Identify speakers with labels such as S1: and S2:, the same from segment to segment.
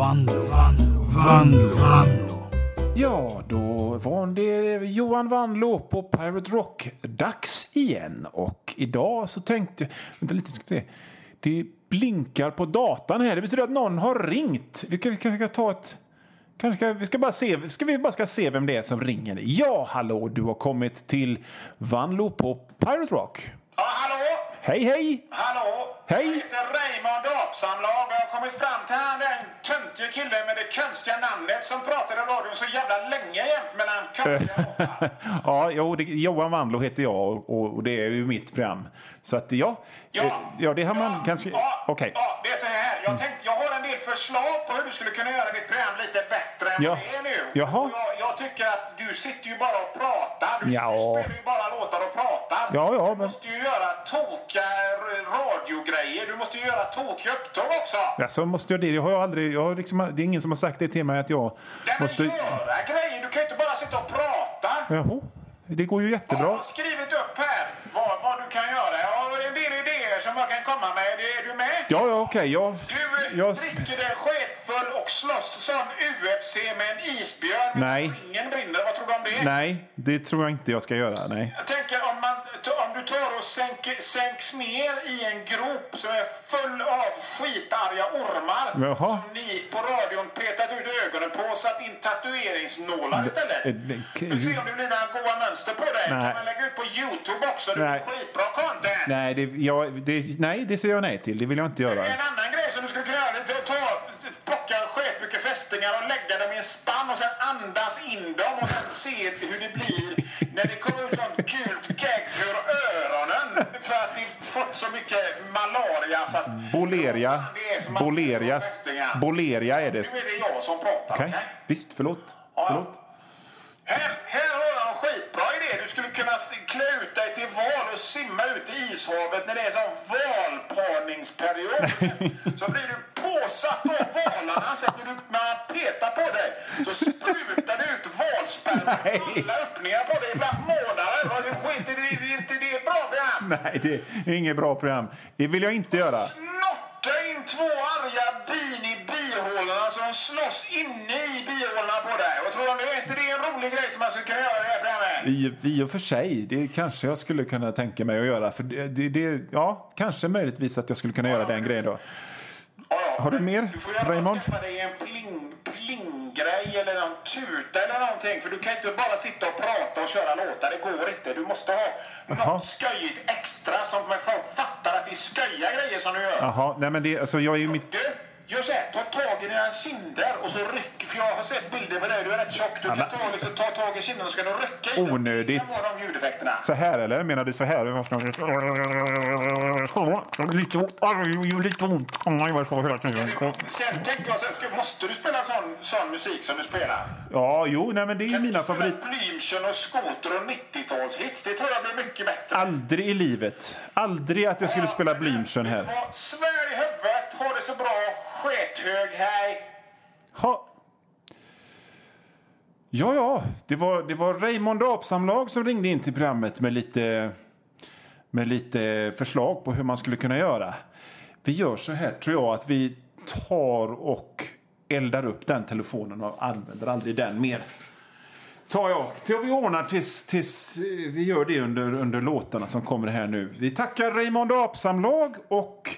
S1: Vanlo, Vanlo, Vanlo.
S2: Ja, då var det Johan Vanlo på Pirate Rock-dags igen. Och idag så tänkte jag... Vänta lite, ska vi se. Det blinkar på datan här. Det betyder att någon har ringt. Vi kanske ska, ska ta ett... Kanske ska, vi ska bara se, ska vi bara ska se vem det är som ringer. Ja, hallå, du har kommit till Vanlo på Pirate Rock.
S3: Ja, hallå?
S2: Hej, hej!
S3: Hallå?
S2: Hej.
S3: Jag heter Raymond Apsamlag och jag har kommit fram till han den töntige killen med det konstiga namnet som pratade i radion så jävla länge jämt konstiga låtar.
S2: Ja, jo, det, Johan Vanlo heter jag och, och, det är ju mitt program. Så att ja,
S3: Ja.
S2: eh, ja det har man
S3: Ja,
S2: kanske...
S3: Ja,
S2: Okej.
S3: ja, det är så här. Jag tänkte, jag har en del förslag på hur du skulle kunna göra ditt program lite bättre än
S2: Ja.
S3: det är nu.
S2: Jaha.
S3: Och Jag, jag tycker att du sitter ju bara och pratar. Du
S2: Ja.
S3: spelar ju bara låtar och pratar.
S2: Ja, ja,
S3: Du
S2: men-
S3: måste ju göra tokiga radiogrejer. Du måste ju göra tokiga upptåg också.
S2: Ja, så måste jag det. Jag har aldrig, jag har liksom, det är ingen som har sagt det till mig att jag
S3: Nej,
S2: måste...
S3: göra grejer. Du kan ju inte bara sitta och prata.
S2: Jaha, det går ju
S3: Jag
S2: jättebra.
S3: har skrivit upp här vad, vad du kan göra. Jag har en del idéer som jag kan komma med. Är du med?
S2: Ja, ja, okej. Jag,
S3: Du eh,
S2: jag,
S3: dricker dig sketfull och slåss som UFC med en isbjörn.
S2: Nej.
S3: Ingen brinner. Vad tror du om det?
S2: nej, det tror jag inte jag ska göra. Nej.
S3: Jag tänker om, man, om du tar och sänker, sänks ner i en grop som är full av skitarga ormar.
S2: Jaha.
S3: Som ni på radion petat ut ögonen på och satt in tatueringsnålar istället.
S2: eh, det-
S3: Vi får se om det blir några goa mönster på det.
S2: Nej.
S3: kan man lägga ut på Youtube också. Det blir skitbra content.
S2: Nej, det, jag, det, nej, det säger jag nej till. Det vill jag inte göra.
S3: En annan grej som du skulle kunna fästingar och lägga dem i en spann och sen andas in dem och sen se hur det blir när det kommer ut sånt gult gegg ur öronen för att ni fått så mycket malaria så att...
S2: Boleria.
S3: Det
S2: Boleria. Boleria är det.
S3: Nu är det jag som pratar,
S2: Okej,
S3: okej?
S2: visst. Förlåt.
S3: Ja.
S2: Förlåt.
S3: Här, här har jag en skitbra idé. Du skulle kunna klä ut dig till val och simma ut i ishavet när det är sån valparningsperiod. så blir du påsatt av valarna. Sen du när man petar på dig så sprutar det ut valsperma
S2: Nej.
S3: alla öppningar på dig i flera månader. Och du skiter i det. inte det är bra program.
S2: Nej, det är inget bra program. Det vill jag inte göra.
S3: Snorta in två arga bin i bihålorna så de slåss inne i bihålorna på dig. Och tror du om det? Är inte det en rolig grej som man skulle kunna göra i det här programmet?
S2: I, I och för sig, det kanske jag skulle kunna tänka mig att göra. För det, det, det, ja, kanske möjligtvis att jag skulle kunna göra den grejen då.
S3: Ja, ja.
S2: Har du mer,
S3: Du får
S2: Raymond?
S3: skaffa dig en någon tuta eller någonting. För du kan inte bara sitta och prata och köra låtar. Det går inte. Du måste ha
S2: Jaha.
S3: något skojigt extra som folk fattar att det är skojiga grejer som du gör.
S2: Jaha, nej men det, alltså jag är ju mitt...
S3: Du, gör så här. Ta tag i dina kinder och så ryck. För jag har sett bilder på dig. Du är rätt tjock. Du kan ta, liksom, ta tag i kinden och ska du rycka i.
S2: Onödigt.
S3: Det kan vara de ljudeffekterna.
S2: Så här eller? Menar du så här? Lite, lite ont. Oj, vad så hela tiden.
S3: Sen tänkte jag, så här, måste du spela sån, sån musik som du spelar?
S2: Ja, jo, nej men det är ju
S3: Kan
S2: mina
S3: du spela. Blümchen och Skoter och 90-talshits? Det tror jag blir mycket bättre.
S2: Aldrig i livet. Aldrig att jag skulle spela Blümchen
S3: Vet
S2: här.
S3: Svär i huvudet, ha det så bra, skethög, hej!
S2: Ha. Ja, ja, det var, det var Raymond Apsamlag som ringde in till programmet med lite, med lite förslag på hur man skulle kunna göra. Vi gör så här, tror jag, att vi tar och eldar upp den telefonen och använder aldrig den mer. Tar jag. Till vi ordnar tills, tills eh, vi gör det under, under låtarna som kommer här nu. Vi tackar Raymond Apsamlag och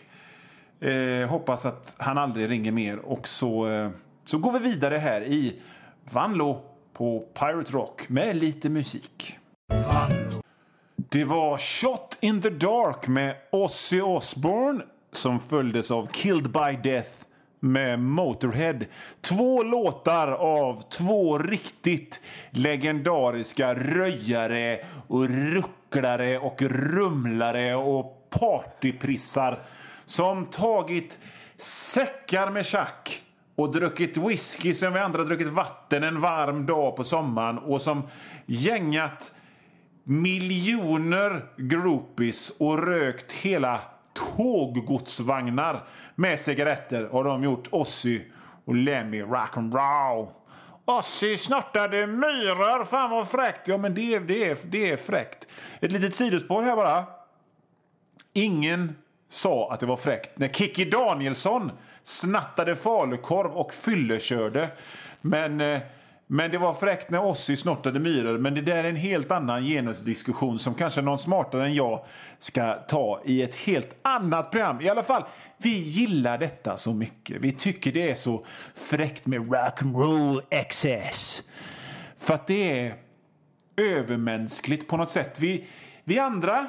S2: Eh, hoppas att han aldrig ringer mer. Och så, eh, så går vi vidare här i Vanlo på Pirate Rock med lite musik. Det var Shot in the Dark med Ozzy Osbourne som följdes av Killed by Death med Motorhead. Två låtar av två riktigt legendariska röjare och rucklare och rumlare och partyprissar som tagit säckar med tjack och druckit whisky som vi andra druckit vatten en varm dag på sommaren och som gängat miljoner groupies och rökt hela tåggodsvagnar med cigaretter har de gjort Ozzy och Lemmy rock'n'roll. Ozzy snortade myror, fan vad fräckt. Ja men det, det, är, det är fräckt. Ett litet sidospår här bara. Ingen sa att det var fräckt när Kikki Danielsson snattade falukorv och fyllekörde. Men, eh, men det var fräckt när Ossi snortade myror. Men det där är en helt annan genusdiskussion som kanske någon smartare än jag ska ta i ett helt annat program. I alla fall, vi gillar detta så mycket. Vi tycker det är så fräckt med rock'n'roll excess. För att det är övermänskligt på något sätt. Vi, vi andra,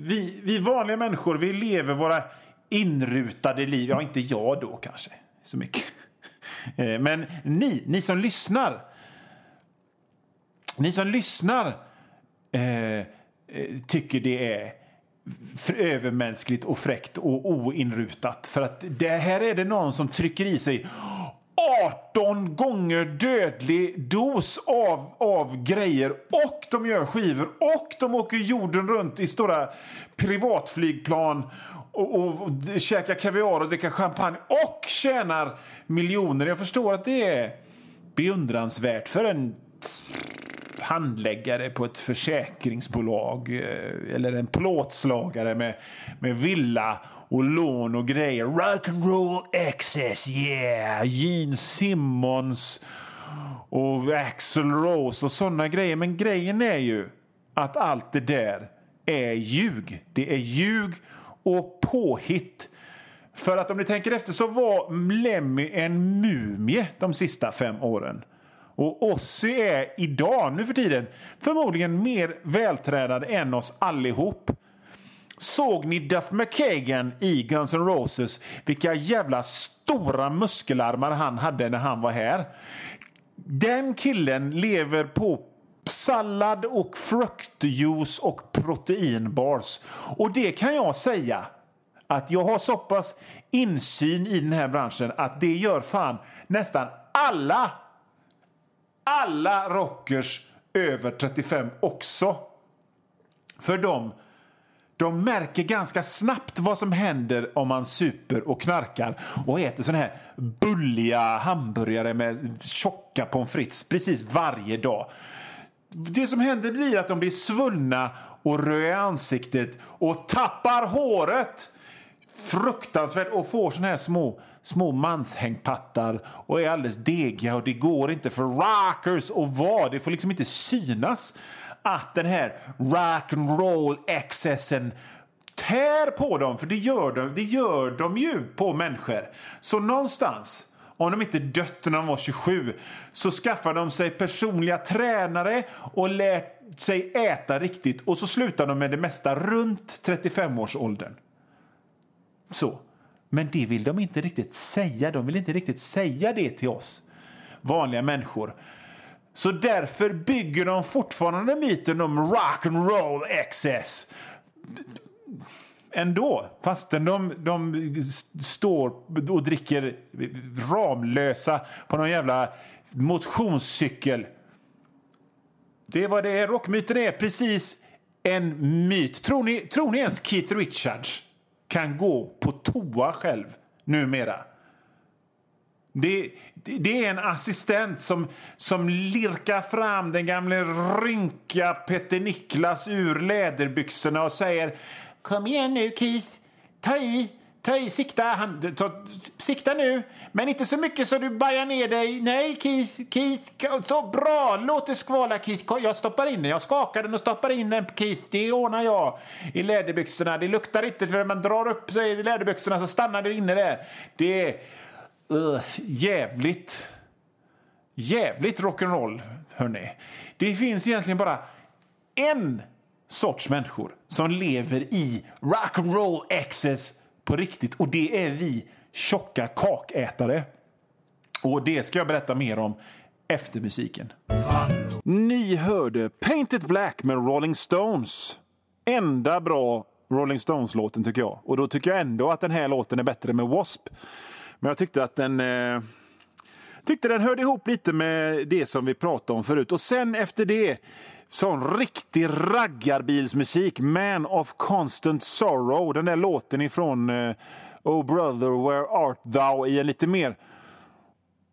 S2: vi, vi vanliga människor, vi lever våra inrutade liv. Ja, inte jag då kanske så mycket. Eh, men ni, ni som lyssnar. Ni som lyssnar eh, eh tycker det är övermänskligt och fräckt och oinrutat. För att det här är det någon som trycker i sig 18 gånger dödlig dos av, av grejer. Och de gör skivor. Och de åker jorden runt i stora privatflygplan och, och, och käkar kaviar och dricker champagne. Och tjänar miljoner. Jag förstår att det är beundransvärt för en handläggare på ett försäkringsbolag eh, eller en plåtslagare med, med villa och lån och grejer. Rock'n'roll excess, yeah! Gene Simmons och Axl Rose och såna grejer. Men grejen är ju att allt det där är ljug. Det är ljug och påhitt. För att om ni tänker efter så var Lemmy en mumie de sista fem åren. Och Ozzy är idag, nu för tiden, förmodligen mer vältränad än oss allihop. Såg ni Duff McKagan i Guns N' Roses? Vilka jävla stora muskelarmar han hade när han var här. Den killen lever på sallad och fruktjuice och proteinbars. Och det kan jag säga att jag har så pass insyn i den här branschen att det gör fan nästan alla alla rockers över 35 också. För de, de märker ganska snabbt vad som händer om man super och knarkar och äter såna här bulliga hamburgare med tjocka pommes frites precis varje dag. Det som händer blir att de blir svullna och röda i ansiktet och tappar håret. Fruktansvärt och får såna här små små manshängpattar och är alldeles degiga och det går inte för rockers att vara. Det får liksom inte synas att den här rock'n'roll excessen tär på dem, för det gör, de, det gör de ju på människor. Så någonstans, om de inte dött när de var 27, så skaffar de sig personliga tränare och lär sig äta riktigt och så slutar de med det mesta runt 35-årsåldern. Så. Men det vill de inte riktigt säga. De vill inte riktigt säga det till oss vanliga människor. Så därför bygger de fortfarande myten om rock and roll excess. Ändå, fastän de, de står och dricker Ramlösa på någon jävla motionscykel. Det är vad det är. Rockmyten är precis en myt. Tror ni, tror ni ens Keith Richards kan gå på toa själv numera? Det, det, är en assistent som, som lirkar fram den gamle rynka Petter Niklas ur läderbyxorna och säger Kom igen nu Keith, ta i, Töj, sikta, han, ta, sikta nu, men inte så mycket så du bajar ner dig. Nej Keith, Keith, så bra, låt det skvala Keith. Jag stoppar in den, jag skakar den och stoppar in den Keith, det ordnar jag i läderbyxorna. Det luktar inte för när man drar upp sig i läderbyxorna så stannar det inne där. Det är uh, jävligt, jävligt rock'n'roll, hörni. Det finns egentligen bara en sorts människor som lever i rock'n'roll excess på riktigt och det är vi tjocka kakätare. Och det ska jag berätta mer om efter musiken. Ni hörde Painted Black med Rolling Stones. Enda bra Rolling Stones-låten tycker jag. Och då tycker jag ändå att den här låten är bättre med W.A.S.P. Men jag tyckte att den... Eh, tyckte den hörde ihop lite med det som vi pratade om förut. Och sen efter det, sån riktig raggarbilsmusik. Man of Constant Sorrow. Den där låten ifrån eh, Oh brother, where art thou? i en lite mer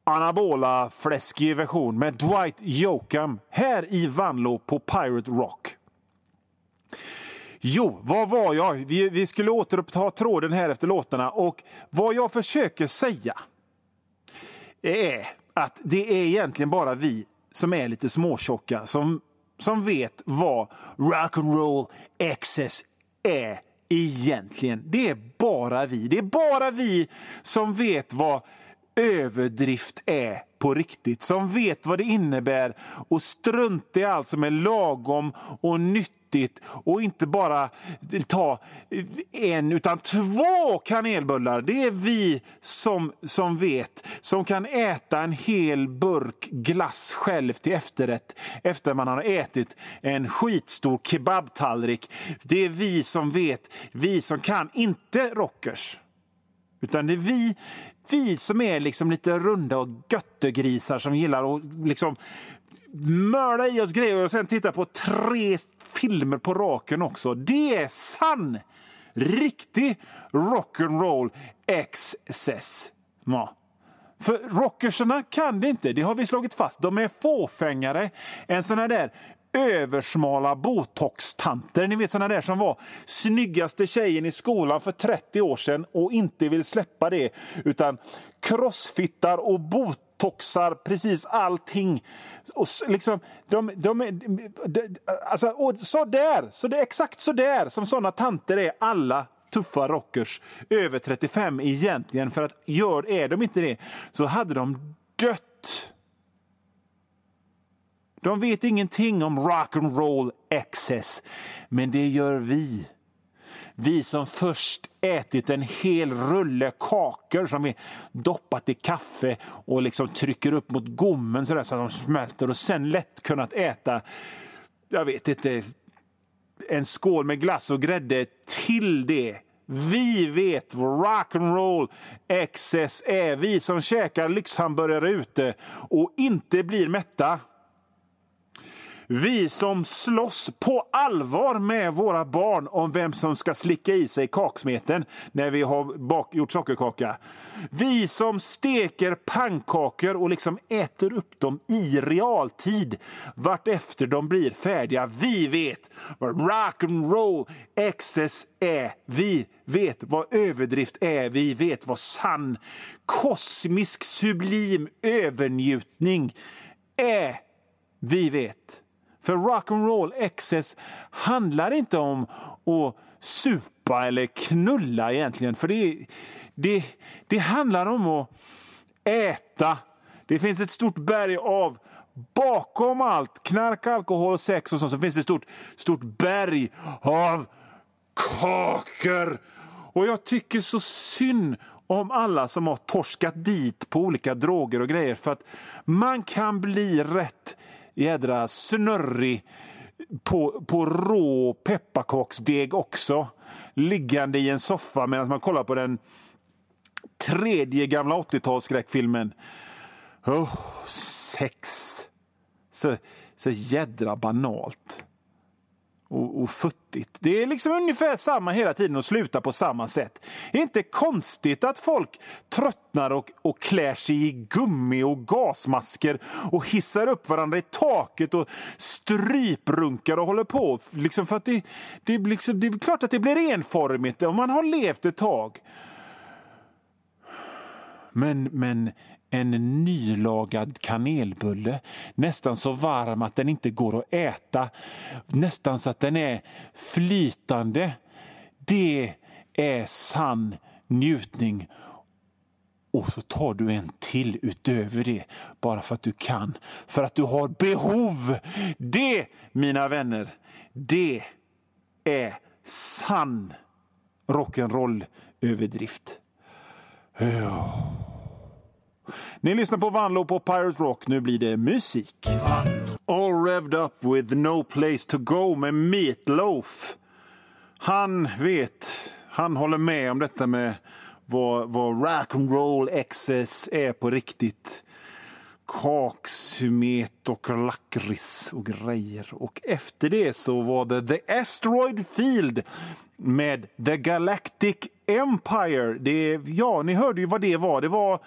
S2: anabola fläskig version med Dwight Yoakam här i Vanlo på Pirate Rock. Jo, vad var jag? Vi, vi skulle återuppta tråden här efter låtarna och vad jag försöker säga är att det är egentligen bara vi som är lite småtjocka som, som vet vad rock'n'roll excess är egentligen. Det är bara vi. Det är bara vi som vet vad överdrift är på riktigt. Som vet vad det innebär och strunta i allt som är lagom och nyttigt och inte bara ta en utan två kanelbullar. Det är vi som, som vet, som kan äta en hel burk glass själv till efterrätt efter man har ätit en skitstor kebabtallrik. Det är vi som vet, vi som kan, inte rockers. Utan det är vi, vi som är liksom lite runda och göttegrisar som gillar att liksom mörda i oss grejer och sen titta på tre filmer på raken också. Det är sann, riktig rock'n'roll excess. Ja. För rockerserna kan det inte, det har vi slagit fast. De är fåfängare än såna där översmala botox-tanter. Ni vet såna där som var snyggaste tjejen i skolan för 30 år sedan och inte vill släppa det utan crossfittar och Toxar, precis allting. Och liksom, de, de, de, alltså, och så där, så det är exakt så där som såna tanter är alla tuffa rockers över 35 egentligen. För att gör, är de inte det så hade de dött de vet ingenting om rock'n'roll excess, men det gör vi. Vi som först ätit en hel rulle kakor som vi doppat i kaffe och liksom trycker upp mot gommen så, där, så att de smälter och sen lätt kunnat äta, jag vet inte, en skål med glass och grädde till det. Vi vet vad rock'n'roll excess är. Vi som käkar lyxhamburgare ute och inte blir mätta. Vi som slåss på allvar med våra barn om vem som ska slicka i sig kaksmeten när vi har bak gjort sockerkaka. Vi som steker pannkakor och liksom äter upp dem i realtid vartefter de blir färdiga. Vi vet vad rock'n'roll excess är. Vi vet vad överdrift är. Vi vet vad sann kosmisk sublim övernjutning är. Vi vet. För rock'n'roll excess handlar inte om att supa eller knulla egentligen. För det, det, det handlar om att äta. Det finns ett stort berg av bakom allt knark, alkohol och sex och sånt så finns det ett stort, stort berg av kakor. Och jag tycker så synd om alla som har torskat dit på olika droger och grejer. För att man kan bli rätt jädra snurrig på, på rå pepparkaksdeg också. Liggande i en soffa medan man kollar på den tredje gamla 80-talsskräckfilmen. Oh, sex. Så, så jädra banalt och, och futtigt. Det är liksom ungefär samma hela tiden och slutar på samma sätt. Det är inte konstigt att folk tröttnar och, och klär sig i gummi och gasmasker och hissar upp varandra i taket och stryprunkar och håller på. Liksom för att det, det, liksom, det är klart att det blir enformigt om man har levt ett tag. Men, men en nylagad kanelbulle, nästan så varm att den inte går att äta, nästan så att den är flytande. Det är sann njutning. Och så tar du en till utöver det, bara för att du kan, för att du har behov. Det, mina vänner, det är sann rock'n'roll-överdrift. Ja. Ni lyssnar på Vanlo på Pirate Rock. Nu blir det musik. All revved up with No place to go med Meatloaf. Han vet, han håller med om detta med vad, vad rock'n'roll excess är på riktigt. Kaksumet och lakrits och grejer. Och efter det så var det The Asteroid Field med The Galactic Empire. Det, ja, ni hörde ju vad det var. Det var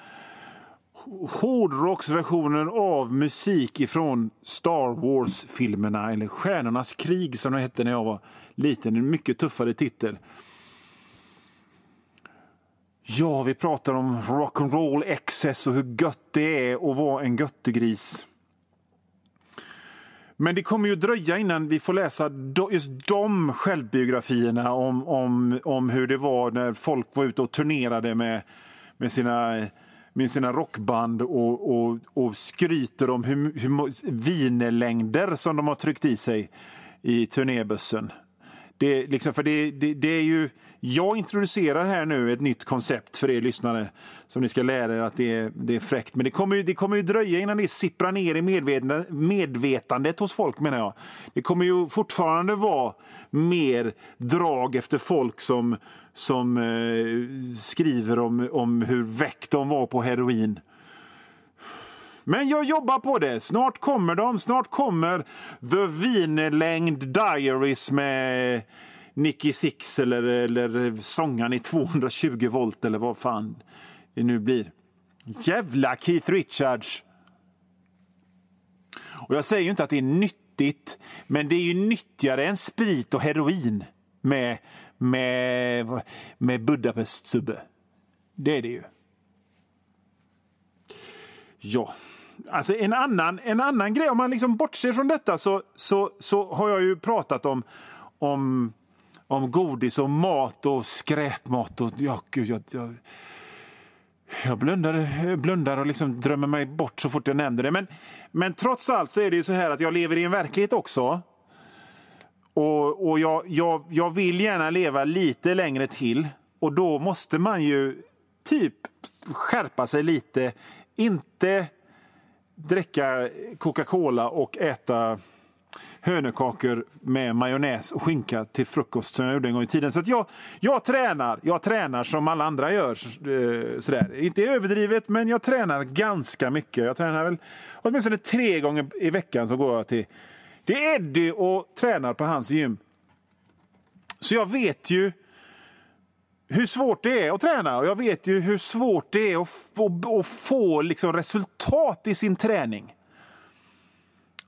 S2: hårdrocksversioner av musik ifrån Star Wars-filmerna, eller Stjärnornas krig som det hette när jag var liten. En mycket tuffare titel. Ja, vi pratar om rock'n'roll excess och hur gött det är att vara en göttegris. Men det kommer ju dröja innan vi får läsa just de självbiografierna om, om, om hur det var när folk var ute och turnerade med, med, sina, med sina rockband och, och, och skryter om hur, hur vinelängder som de har tryckt i sig i turnébussen. Det, liksom, för det, det, det, är ju, jag introducerar här nu ett nytt koncept för er lyssnare som ni ska lära er att det är, det är fräckt. Men det kommer, ju, det kommer ju dröja innan det sipprar ner i medvetandet, medvetandet hos folk menar jag. Det kommer ju fortfarande vara mer drag efter folk som, som eh, skriver om, om hur väck de var på heroin. Men jag jobbar på det. Snart kommer de. Snart kommer The Wienerlängd Diaries med Nicky Six eller, eller sångaren i 220 volt eller vad fan det nu blir. Jävla Keith Richards! Och jag säger ju inte att det är nyttigt, men det är ju nyttigare än sprit och heroin med, med, med Budapest-subbe. Det är det ju. Ja, alltså en annan, en annan grej, om man liksom bortser från detta så, så, så har jag ju pratat om, om, om godis och mat och skräpmat. Och, ja, gud, jag, jag, jag blundar, blundar och liksom drömmer mig bort så fort jag nämner det. Men, men trots allt så är det ju så här att jag lever i en verklighet också. Och, och jag, jag, jag vill gärna leva lite längre till. Och då måste man ju typ skärpa sig lite. Inte dricka Coca-Cola och äta hönökakor med majonnäs och skinka till frukost som jag gjorde en gång i tiden. Så jag, jag tränar. Jag tränar som alla andra gör. Eh, sådär. Inte överdrivet, men jag tränar ganska mycket. Jag tränar väl åtminstone tre gånger i veckan så går jag till, till Eddie och tränar på hans gym. Så jag vet ju hur svårt det är att träna och jag vet ju hur svårt det är att få, att få liksom resultat i sin träning.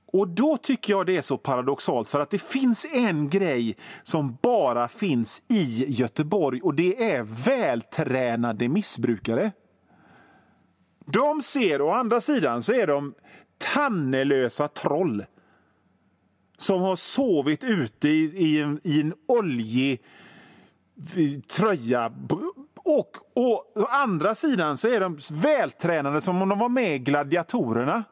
S2: Och då tycker jag det är så paradoxalt för att det finns en grej som bara finns i Göteborg och det är vältränade missbrukare. De ser, å andra sidan, så är de tannelösa troll som har sovit ute i, i, en, i en oljig tröja. Och, och å andra sidan så är de vältränade som om de var med i Gladiatorerna.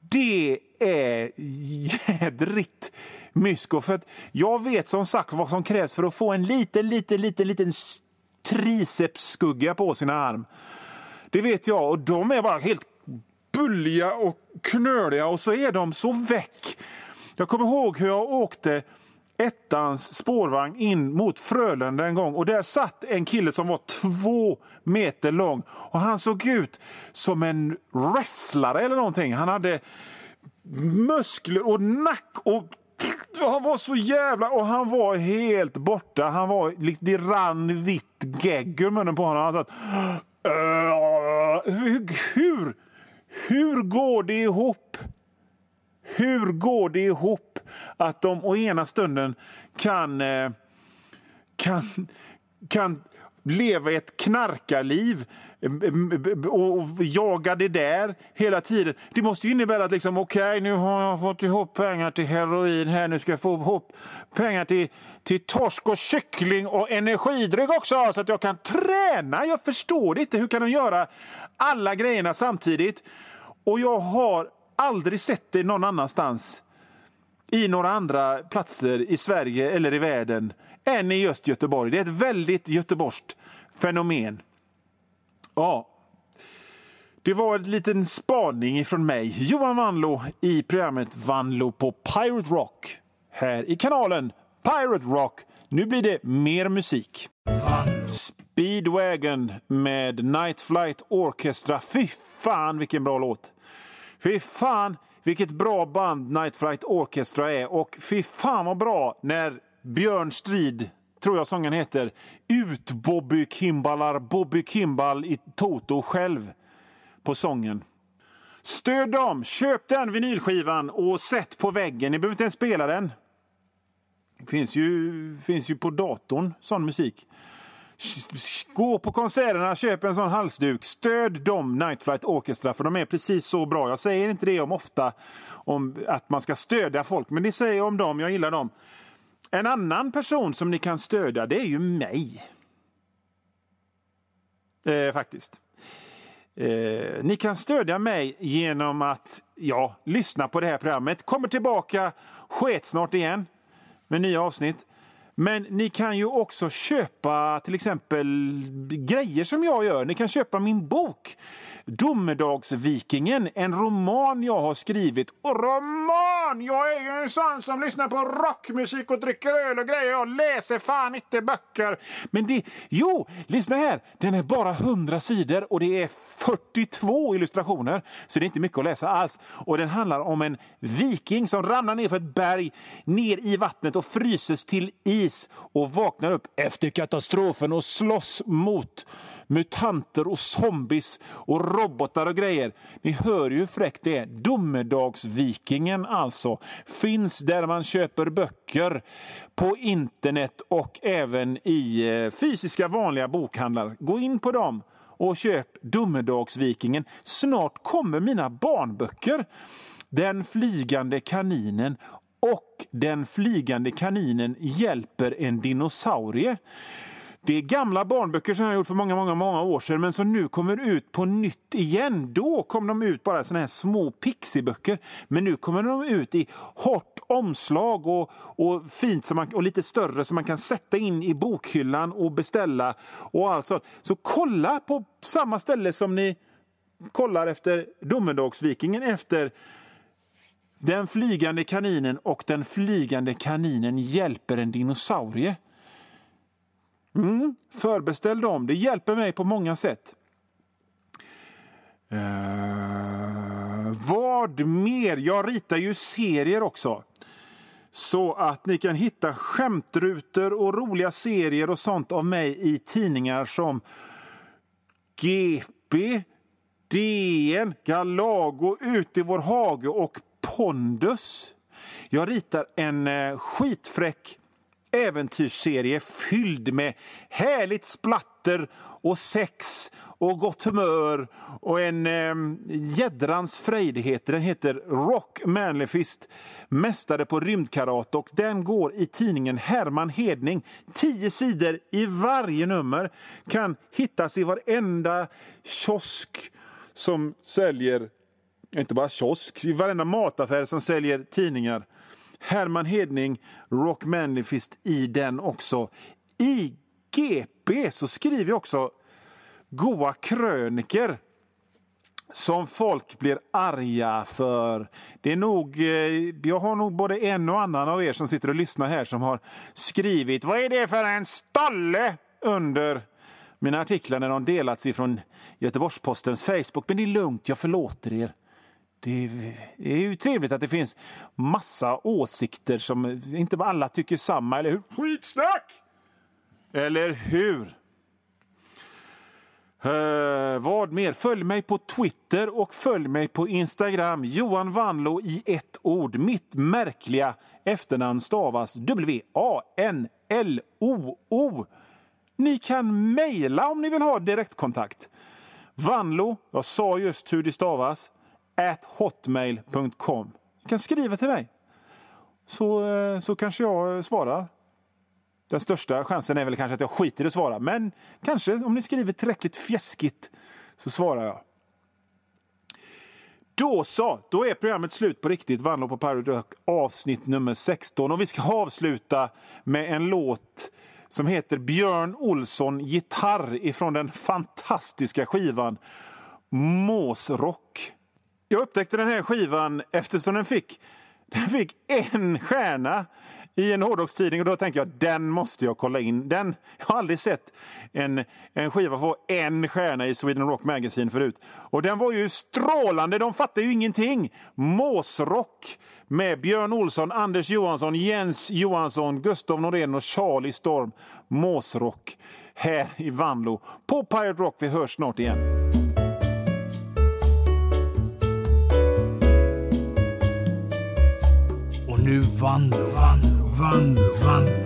S2: Det är jädrigt mysko. För att jag vet som sagt vad som krävs för att få en liten, liten, liten, liten tricepsskugga på sin arm. Det vet jag. Och de är bara helt bulliga och knöliga och så är de så väck. Jag kommer ihåg hur jag åkte ettans spårvagn in mot Frölunda en gång och där satt en kille som var två meter lång och han såg ut som en wrestlare eller någonting. Han hade muskler och nack och han var så jävla... Och han var helt borta. Han var, det rann vitt gegg ur munnen på honom. Han satt... Hur, hur går det ihop? Hur går det ihop att de å ena stunden kan, eh, kan, kan leva ett knarkarliv eh, och jaga det där hela tiden. Det måste ju innebära att liksom, okej, okay, nu har jag fått ihop pengar till heroin här, nu ska jag få ihop pengar till, till torsk och kyckling och energidryck också så att jag kan träna. Jag förstår inte. Hur kan de göra alla grejerna samtidigt? Och jag har aldrig sett det någon annanstans i några andra platser i Sverige eller i världen än i just Göteborg. Det är ett väldigt göteborgskt fenomen. Ja, det var en liten spaning från mig, Johan Vanlo, i programmet Vanlo på Pirate Rock. Här i kanalen Pirate Rock. Nu blir det mer musik. Speedwagon med Night Flight Orchestra. Fy fan vilken bra låt! Fy fan vilket bra band Night Flight Orchestra är och fy fan vad bra när Björn Strid, tror jag sången heter, ut Bobby Kimballar Bobby Kimball i Toto själv på sången. Stöd dem! Köp den vinylskivan och sätt på väggen. Ni behöver inte ens spela den. Det finns ju, finns ju på datorn, sån musik. Gå på konserterna, köp en sån halsduk. Stöd dem, Night Flight Orchestra, för de är precis så bra. Jag säger inte det om ofta, om att man ska stödja folk, men det säger jag om dem. Jag gillar dem. En annan person som ni kan stödja, det är ju mig. Eh, faktiskt. Eh, ni kan stödja mig genom att ja, lyssna på det här programmet. Kommer tillbaka snart igen med nya avsnitt. Men ni kan ju också köpa till exempel grejer som jag gör. Ni kan köpa min bok Domedagsvikingen, en roman jag har skrivit. Och roman! Jag är ju en sån som lyssnar på rockmusik och dricker öl och grejer. Jag läser fan inte böcker. Men det... Jo, lyssna här! Den är bara 100 sidor och det är 42 illustrationer. Så det är inte mycket att läsa alls. Och den handlar om en viking som ramlar ner för ett berg, ner i vattnet och fryses till is och vaknar upp efter katastrofen och slåss mot mutanter och zombies och robotar och grejer. Ni hör ju hur fräckt det är. Domedagsvikingen alltså. Finns där man köper böcker på internet och även i eh, fysiska vanliga bokhandlar. Gå in på dem och köp Domedagsvikingen. Snart kommer mina barnböcker. Den flygande kaninen och Den flygande kaninen hjälper en dinosaurie. Det är gamla barnböcker som jag gjort för många, många, många år sedan men som nu kommer ut på nytt igen. Då kom de ut bara såna här små pixiböcker. Men nu kommer de ut i hårt omslag och, och fint som man, och lite större som man kan sätta in i bokhyllan och beställa. och allt sånt. Så kolla på samma ställe som ni kollar efter Domedagsvikingen efter den flygande kaninen och den flygande kaninen hjälper en dinosaurie. Mm, förbeställ dem. Det hjälper mig på många sätt. Uh, vad mer? Jag ritar ju serier också. Så att ni kan hitta skämtrutor och roliga serier och sånt av mig i tidningar som GP, DN, Galago, Ut i vår hage och Pondus. Jag ritar en eh, skitfräck äventyrsserie fylld med härligt splatter och sex och gott humör och en eh, jädrans frejdighet. Den heter Rock Manlefist, mästare på rymdkarate och den går i tidningen Herman Hedning. Tio sidor i varje nummer kan hittas i varenda kiosk som säljer, inte bara kiosk, i varenda mataffär som säljer tidningar. Herman Hedning, Rock Manifest i den också. I GP så skriver jag också goa kröniker som folk blir arga för. Det är nog, eh, jag har nog både en och annan av er som sitter och lyssnar här som har skrivit Vad är det för en stolle? under mina artiklar när de delats ifrån Göteborgs-Postens Facebook. Men det är lugnt, jag förlåter er. Det är ju trevligt att det finns massa åsikter som inte alla tycker samma, eller hur? Skitsnack! Eller hur? Uh, vad mer? Följ mig på Twitter och följ mig på Instagram. Johan Vanlo i ett ord. Mitt märkliga efternamn stavas W-A-N-L-O-O. Ni kan mejla om ni vill ha direktkontakt. Vanlo, jag sa just hur det stavas, at hotmail.com. Ni kan skriva till mig. Så, eh, så kanske jag eh, svarar. Den största chansen är väl kanske att jag skiter i att svara. Men kanske om ni skriver tillräckligt fjäskigt så svarar jag. Då så, då är programmet slut på riktigt. Vandrar på Pirate avsnitt nummer 16. Och vi ska avsluta med en låt som heter Björn Olsson gitarr ifrån den fantastiska skivan Måsrock. Jag upptäckte den här skivan eftersom den fick, den fick en stjärna i en hårdrockstidning och då tänkte jag den måste jag kolla in. Den, jag har aldrig sett en, en skiva få en stjärna i Sweden Rock Magazine förut. Och den var ju strålande, de fattar ju ingenting. Måsrock med Björn Olsson, Anders Johansson, Jens Johansson, Gustav Norén och Charlie Storm. Måsrock här i Vanlo på Pirate Rock. Vi hörs snart igen. Nu vann Vanlo, Vanlo, vann, Vanlo.